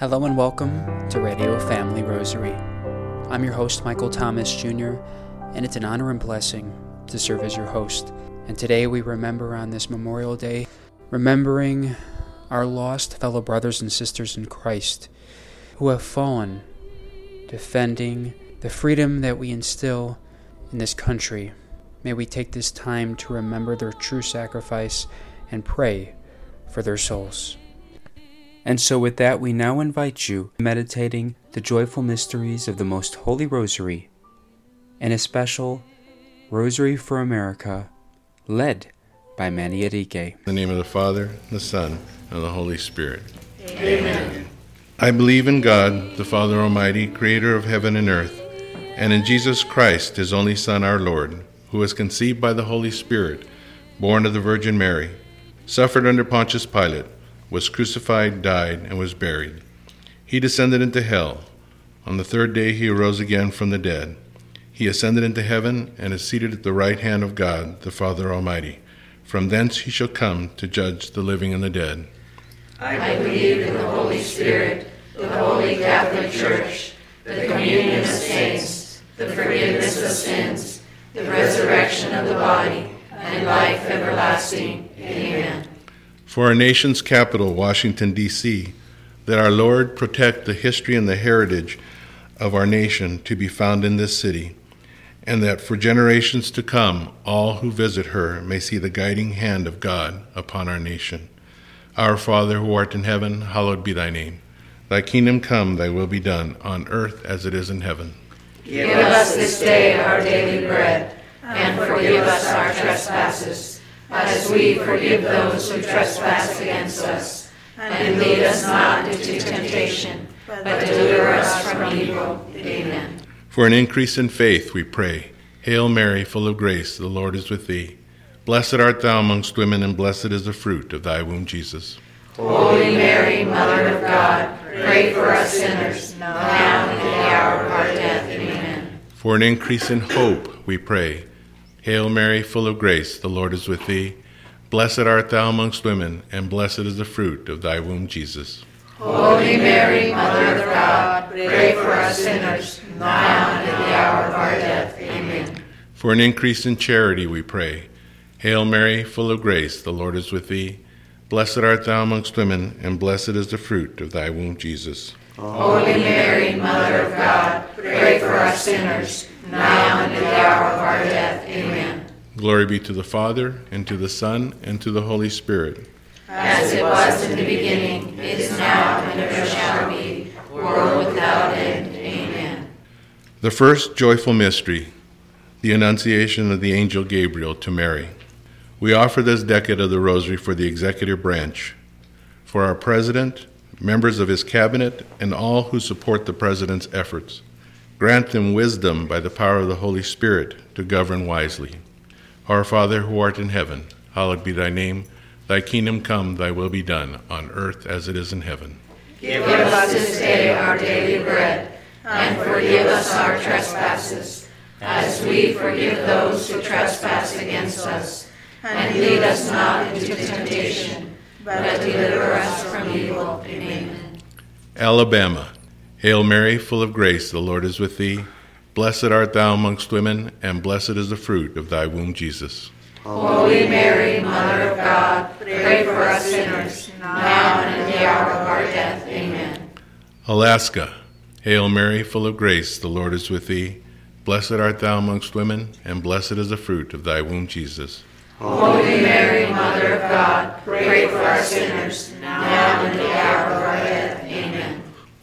Hello and welcome to Radio Family Rosary. I'm your host, Michael Thomas Jr., and it's an honor and blessing to serve as your host. And today we remember on this Memorial Day, remembering our lost fellow brothers and sisters in Christ who have fallen defending the freedom that we instill in this country. May we take this time to remember their true sacrifice and pray for their souls. And so, with that, we now invite you meditating the joyful mysteries of the Most Holy Rosary and a special Rosary for America led by Manny Enrique. In the name of the Father, the Son, and the Holy Spirit. Amen. I believe in God, the Father Almighty, creator of heaven and earth, and in Jesus Christ, his only Son, our Lord, who was conceived by the Holy Spirit, born of the Virgin Mary, suffered under Pontius Pilate was crucified, died, and was buried. He descended into hell. On the third day he arose again from the dead. He ascended into heaven and is seated at the right hand of God, the Father Almighty. From thence he shall come to judge the living and the dead. I believe in the Holy Spirit, the holy Catholic Church, the communion of saints, the forgiveness of sins, the resurrection of the body, and life everlasting. Amen for our nation's capital, Washington, D.C., that our Lord protect the history and the heritage of our nation to be found in this city, and that for generations to come, all who visit her may see the guiding hand of God upon our nation. Our Father, who art in heaven, hallowed be thy name. Thy kingdom come, thy will be done, on earth as it is in heaven. Give us this day our daily bread, and forgive us our trespasses as we forgive those who trespass against us. And lead us not into temptation, but deliver us from evil. Amen. For an increase in faith, we pray. Hail Mary, full of grace, the Lord is with thee. Blessed art thou amongst women, and blessed is the fruit of thy womb, Jesus. Holy Mary, Mother of God, pray for us sinners, now and at the hour of our death. Amen. For an increase in hope, we pray. Hail Mary, full of grace, the Lord is with thee. Blessed art thou amongst women, and blessed is the fruit of thy womb, Jesus. Holy Mary, Mother of God, pray for us sinners, now and at the hour of our death. Amen. For an increase in charity, we pray. Hail Mary, full of grace, the Lord is with thee. Blessed art thou amongst women, and blessed is the fruit of thy womb, Jesus. Holy Mary, Mother of God, pray for us sinners, now and at the hour of our death. Amen. Glory be to the Father, and to the Son, and to the Holy Spirit. As it was in the beginning, is now, and ever shall be, world without end. Amen. The first joyful mystery, the Annunciation of the Angel Gabriel to Mary. We offer this decade of the Rosary for the executive branch, for our President, members of his cabinet, and all who support the President's efforts. Grant them wisdom by the power of the Holy Spirit to govern wisely. Our Father who art in heaven, hallowed be thy name. Thy kingdom come, thy will be done, on earth as it is in heaven. Give us this day our daily bread, and forgive us our trespasses, as we forgive those who trespass against us. And lead us not into temptation, but deliver us from evil. Amen. Alabama Hail Mary, full of grace, the Lord is with thee. Blessed art thou amongst women, and blessed is the fruit of thy womb, Jesus. Holy Mary, Mother of God, pray for us sinners, now and at the hour of our death. Amen. Alaska. Hail Mary, full of grace, the Lord is with thee. Blessed art thou amongst women, and blessed is the fruit of thy womb, Jesus. Holy Mary, Mother of God, pray for us sinners, now and at the hour of our death. Amen.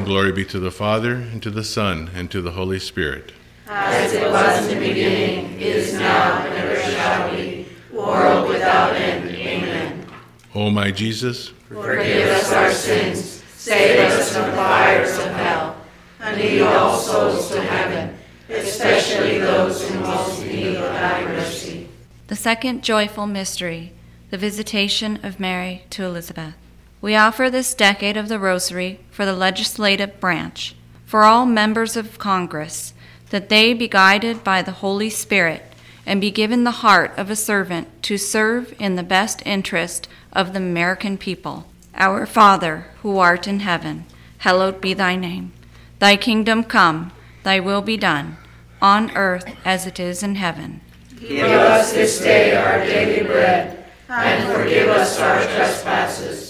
And glory be to the Father, and to the Son, and to the Holy Spirit. As it was in the beginning, is now, and ever shall be, world without end. Amen. O my Jesus, Forgive us our sins, save us from the fires of hell, and lead all souls to heaven, especially those in most need of thy mercy. The second joyful mystery, the visitation of Mary to Elizabeth. We offer this decade of the Rosary for the legislative branch, for all members of Congress, that they be guided by the Holy Spirit and be given the heart of a servant to serve in the best interest of the American people. Our Father, who art in heaven, hallowed be thy name. Thy kingdom come, thy will be done, on earth as it is in heaven. Give us this day our daily bread, and forgive us our trespasses,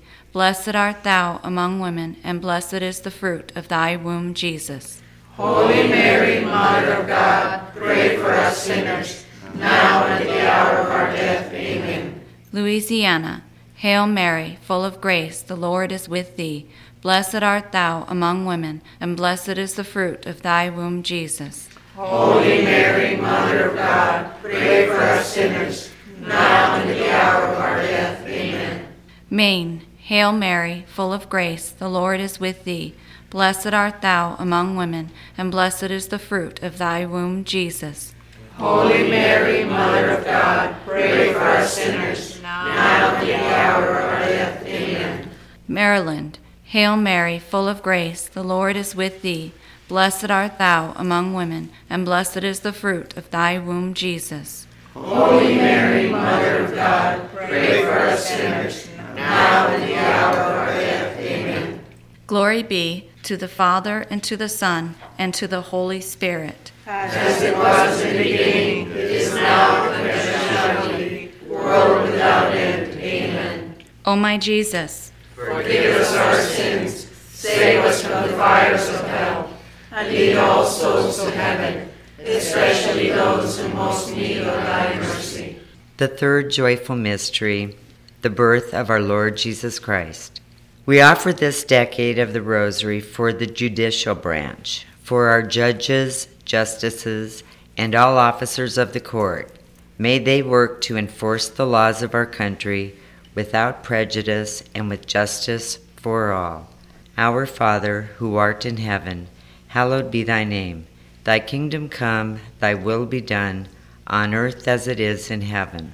Blessed art thou among women, and blessed is the fruit of thy womb, Jesus. Holy Mary, Mother of God, pray for us sinners, now and at the hour of our death. Amen. Louisiana, Hail Mary, full of grace, the Lord is with thee. Blessed art thou among women, and blessed is the fruit of thy womb, Jesus. Holy Mary, Mother of God, pray for us sinners, now and at the hour of our death. Amen. Maine, Hail Mary, full of grace, the Lord is with thee. Blessed art thou among women, and blessed is the fruit of thy womb, Jesus. Holy Mary, Mother of God, pray for us sinners, now and at the hour of our death. Amen. Maryland, Hail Mary, full of grace, the Lord is with thee. Blessed art thou among women, and blessed is the fruit of thy womb, Jesus. Holy Mary, Mother of God, pray for us sinners, now and the hour of our death. Amen. Glory be to the Father, and to the Son, and to the Holy Spirit. As it was in the beginning, is now, and ever shall be, world without end. Amen. O my Jesus, forgive us our sins, save us from the fires of hell, and lead all souls to heaven, especially those who most need of thy mercy. The third joyful mystery, the birth of our Lord Jesus Christ. We offer this decade of the Rosary for the judicial branch, for our judges, justices, and all officers of the court. May they work to enforce the laws of our country without prejudice and with justice for all. Our Father, who art in heaven, hallowed be thy name. Thy kingdom come, thy will be done, on earth as it is in heaven.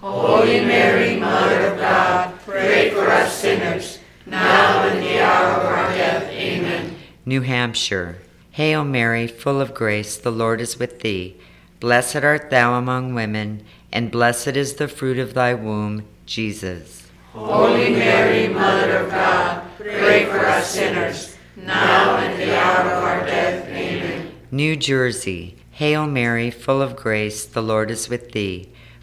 Holy Mary, Mother of God, pray for us sinners, now and the hour of our death. Amen. New Hampshire. Hail Mary, full of grace, the Lord is with thee. Blessed art thou among women, and blessed is the fruit of thy womb, Jesus. Holy Mary, Mother of God, pray for us sinners, now and the hour of our death. Amen. New Jersey. Hail Mary, full of grace, the Lord is with thee.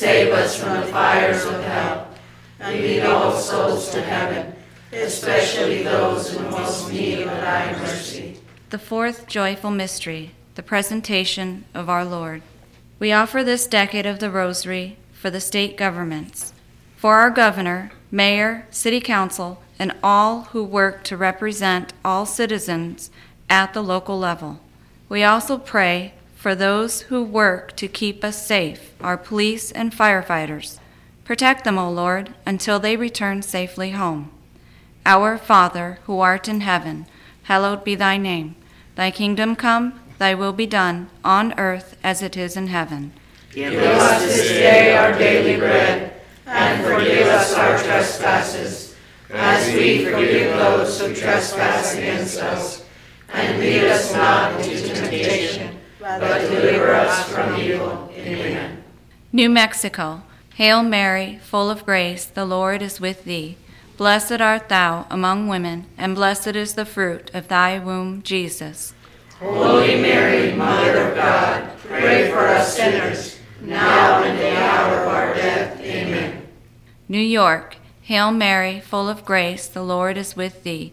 save us from the fires of hell, and lead all souls to heaven, especially those in most need of thy mercy. The fourth joyful mystery, the presentation of our Lord. We offer this decade of the Rosary for the state governments, for our governor, mayor, city council, and all who work to represent all citizens at the local level. We also pray for those who work to keep us safe, our police and firefighters, Protect them, O Lord, until they return safely home. Our Father, who art in heaven, hallowed be thy name. Thy kingdom come, thy will be done, on earth as it is in heaven. Give us this day our daily bread, and forgive us our trespasses, as we forgive those who trespass against us. And lead us not into temptation, but deliver us from evil. Amen. New Mexico, Hail Mary, full of grace, the Lord is with thee. Blessed art thou among women, and blessed is the fruit of thy womb, Jesus. Holy Mary, Mother of God, pray for us sinners, now and at the hour of our death. Amen. New York, Hail Mary, full of grace, the Lord is with thee.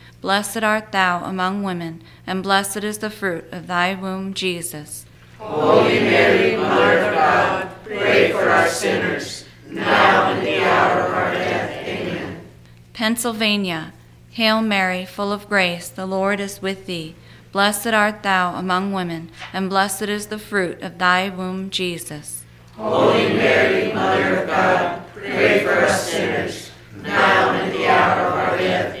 Blessed art thou among women, and blessed is the fruit of thy womb, Jesus. Holy Mary, Mother of God, pray for our sinners, now and at the hour of our death. Amen. Pennsylvania, Hail Mary, full of grace, the Lord is with thee. Blessed art thou among women, and blessed is the fruit of thy womb, Jesus. Holy Mary, Mother of God, pray for us sinners, now and at the hour of our death.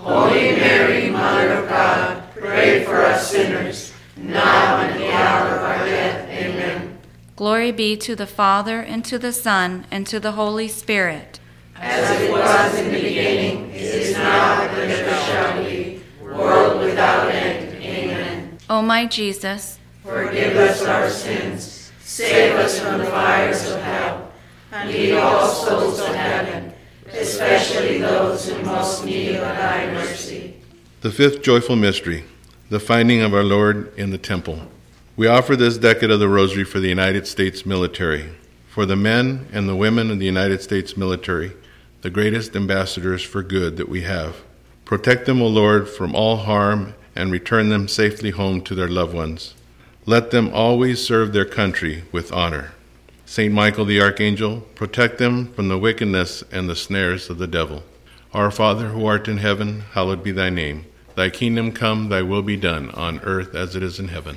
Holy Mary, Mother of God, pray for us sinners, now and at the hour of our death. Amen. Glory be to the Father, and to the Son, and to the Holy Spirit. As it was in the beginning, is now, and ever shall be, world without end. Amen. O my Jesus, Forgive us our sins, save us from the fires of hell, and lead all souls to heaven, especially those who most need of thy mercy. The fifth joyful mystery, the finding of our Lord in the temple. We offer this decade of the Rosary for the United States military, for the men and the women of the United States military, the greatest ambassadors for good that we have. Protect them, O Lord, from all harm and return them safely home to their loved ones. Let them always serve their country with honor. Saint Michael the Archangel, protect them from the wickedness and the snares of the devil. Our Father who art in heaven, hallowed be thy name. Thy kingdom come, thy will be done, on earth as it is in heaven.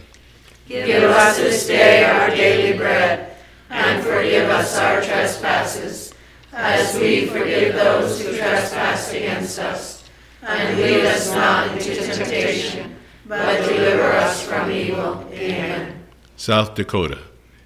Give us this day our daily bread, and forgive us our trespasses, as we forgive those who trespass against us. And lead us not into temptation, but deliver us from evil. Amen. South Dakota.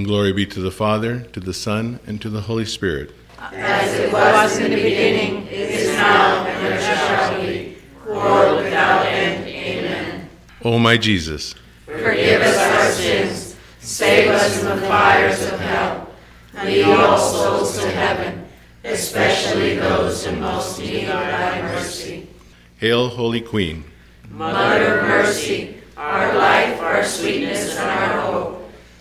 And glory be to the Father, to the Son, and to the Holy Spirit. As it was in the beginning, is now, and ever shall be, world without end. Amen. O my Jesus, Forgive us our sins, save us from the fires of hell, and lead all souls to heaven, especially those in most need of thy mercy. Hail, Holy Queen. Mother of mercy, our life, our sweetness, and our hope.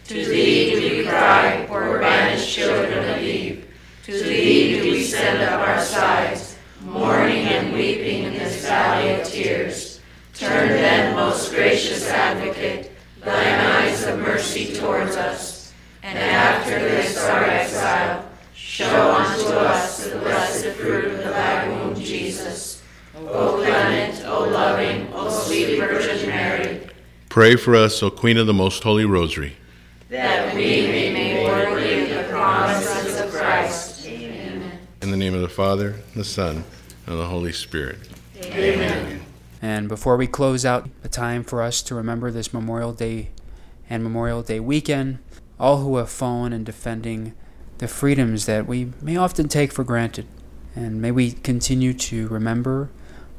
To thee cry, poor banished children of Eve. To thee do we send up our sighs, mourning and weeping in this valley of tears. Turn then, most gracious advocate, thine eyes of mercy towards us, and after this our exile, show unto us the blessed fruit of thy womb, Jesus. O clement, O loving, O sweet Virgin Mary, Pray for us, O Queen of the Most Holy Rosary. That we may be made worthy of the promises of Christ. Amen. In the name of the Father, the Son, and the Holy Spirit. Amen. And before we close out, a time for us to remember this Memorial Day and Memorial Day weekend, all who have fallen in defending the freedoms that we may often take for granted. And may we continue to remember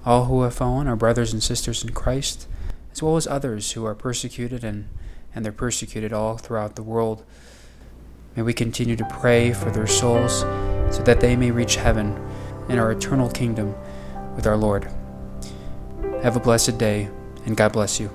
all who have fallen, our brothers and sisters in Christ, as well as others who are persecuted and, and they're persecuted all throughout the world. May we continue to pray for their souls so that they may reach heaven in our eternal kingdom with our Lord. Have a blessed day, and God bless you.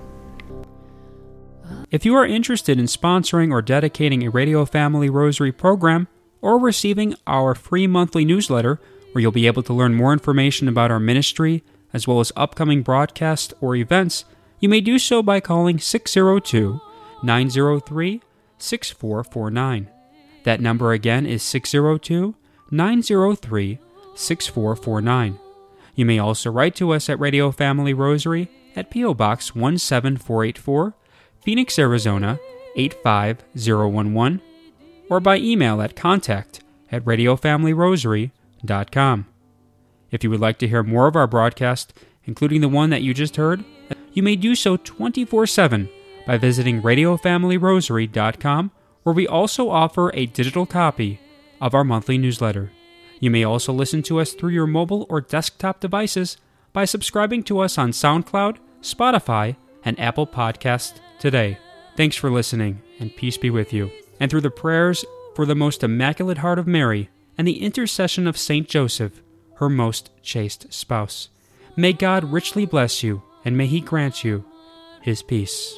If you are interested in sponsoring or dedicating a Radio Family Rosary program or receiving our free monthly newsletter, where you'll be able to learn more information about our ministry as well as upcoming broadcasts or events, you may do so by calling 602 903 6449. That number again is 602 903 6449. You may also write to us at Radio Family Rosary at P.O. Box 17484, Phoenix, Arizona 85011, or by email at contact at radiofamilyrosary.com. If you would like to hear more of our broadcast, including the one that you just heard, you may do so 24 7 by visiting radiofamilyrosary.com, where we also offer a digital copy of our monthly newsletter. You may also listen to us through your mobile or desktop devices by subscribing to us on SoundCloud, Spotify, and Apple Podcasts today. Thanks for listening, and peace be with you. And through the prayers for the most immaculate heart of Mary and the intercession of Saint Joseph, her most chaste spouse. May God richly bless you, and may He grant you His peace.